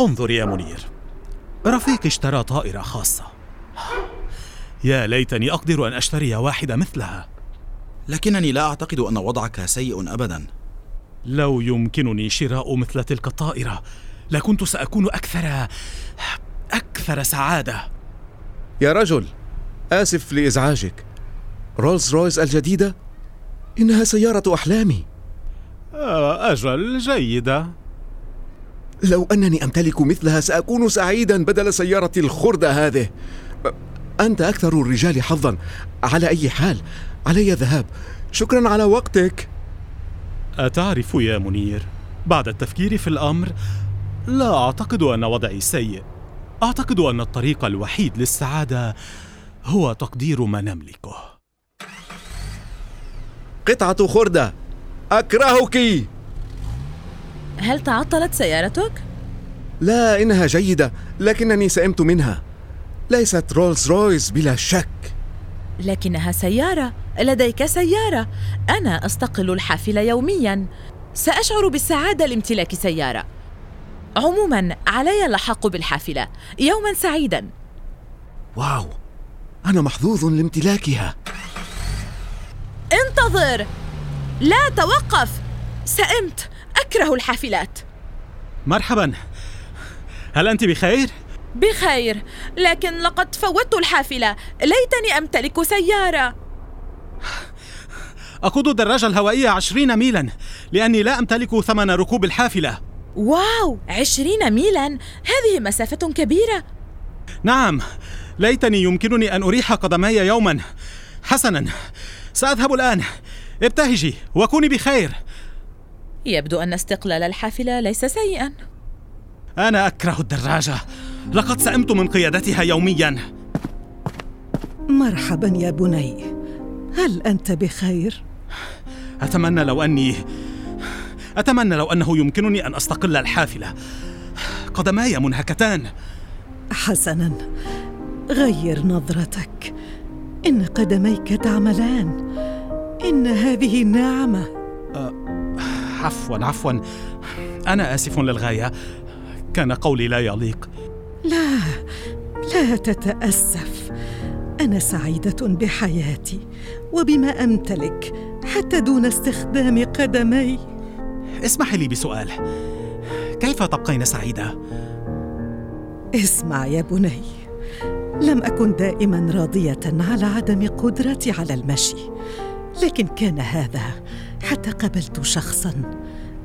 انظر يا منير. رفيقي اشترى طائرة خاصة. يا ليتني أقدر أن أشتري واحدة مثلها. لكنني لا أعتقد أن وضعك سيء أبدا. لو يمكنني شراء مثل تلك الطائرة لكنت سأكون أكثر أكثر سعادة. يا رجل آسف لإزعاجك. رولز رويس الجديدة؟ إنها سيارة أحلامي. آه، أجل جيدة. لو أنني أمتلك مثلها سأكون سعيدا بدل سيارة الخردة هذه. أنت أكثر الرجال حظا. على أي حال علي الذهاب شكرا على وقتك. أتعرف يا منير؟ بعد التفكير في الأمر لا أعتقد أن وضعي سيء. أعتقد أن الطريق الوحيد للسعادة هو تقدير ما نملكه. قطعة خردة. أكرهك. هل تعطلت سيارتك؟ لا إنها جيدة لكنني سئمت منها. ليست رولز رويس بلا شك. لكنها سيارة لديك سيارة. أنا أستقل الحافلة يوميا. سأشعر بالسعادة لامتلاك سيارة. عموما علي اللحاق بالحافلة. يوما سعيدا. واو أنا محظوظ لامتلاكها. انتظر! لا توقف! سئمت! أكره الحافلات. مرحبا. هل أنت بخير؟ بخير لكن لقد فوتت الحافلة. ليتني أمتلك سيارة. أقود الدراجة الهوائية عشرين ميلا لأني لا أمتلك ثمن ركوب الحافلة. واو عشرين ميلا؟ هذه مسافة كبيرة. نعم ليتني يمكنني أن أريح قدمي يوما. حسنا سأذهب الآن. ابتهجي وكوني بخير. يبدو أن استقلال الحافلة ليس سيئا. أنا أكره الدراجة. لقد سئمت من قيادتها يوميا. مرحبا يا بني. هل أنت بخير؟ أتمنى لو أني أتمنى لو أنه يمكنني أن أستقل الحافلة. قدماي منهكتان. حسنا. غير نظرتك. إن قدميك تعملان. إن هذه نعمة عفوا عفوا. أنا آسف للغاية. كان قولي لا يليق. لا لا تتأسف. أنا سعيدة بحياتي وبما أمتلك حتى دون استخدام قدمي. اسمحي لي بسؤال. كيف تبقين سعيدة؟ اسمع يا بني. لم أكن دائما راضية على عدم قدرتي على المشي. لكن كان هذا حتى قابلت شخصا.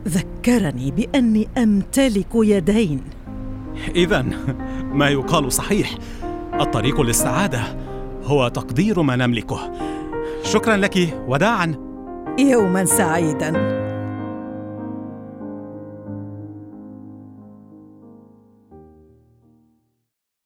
ذكرني بأني أمتلك يدين. اذا ما يقال صحيح. الطريق للسعادة هو تقدير ما نملكه. شكرا لك وداعا. يوما سعيدا.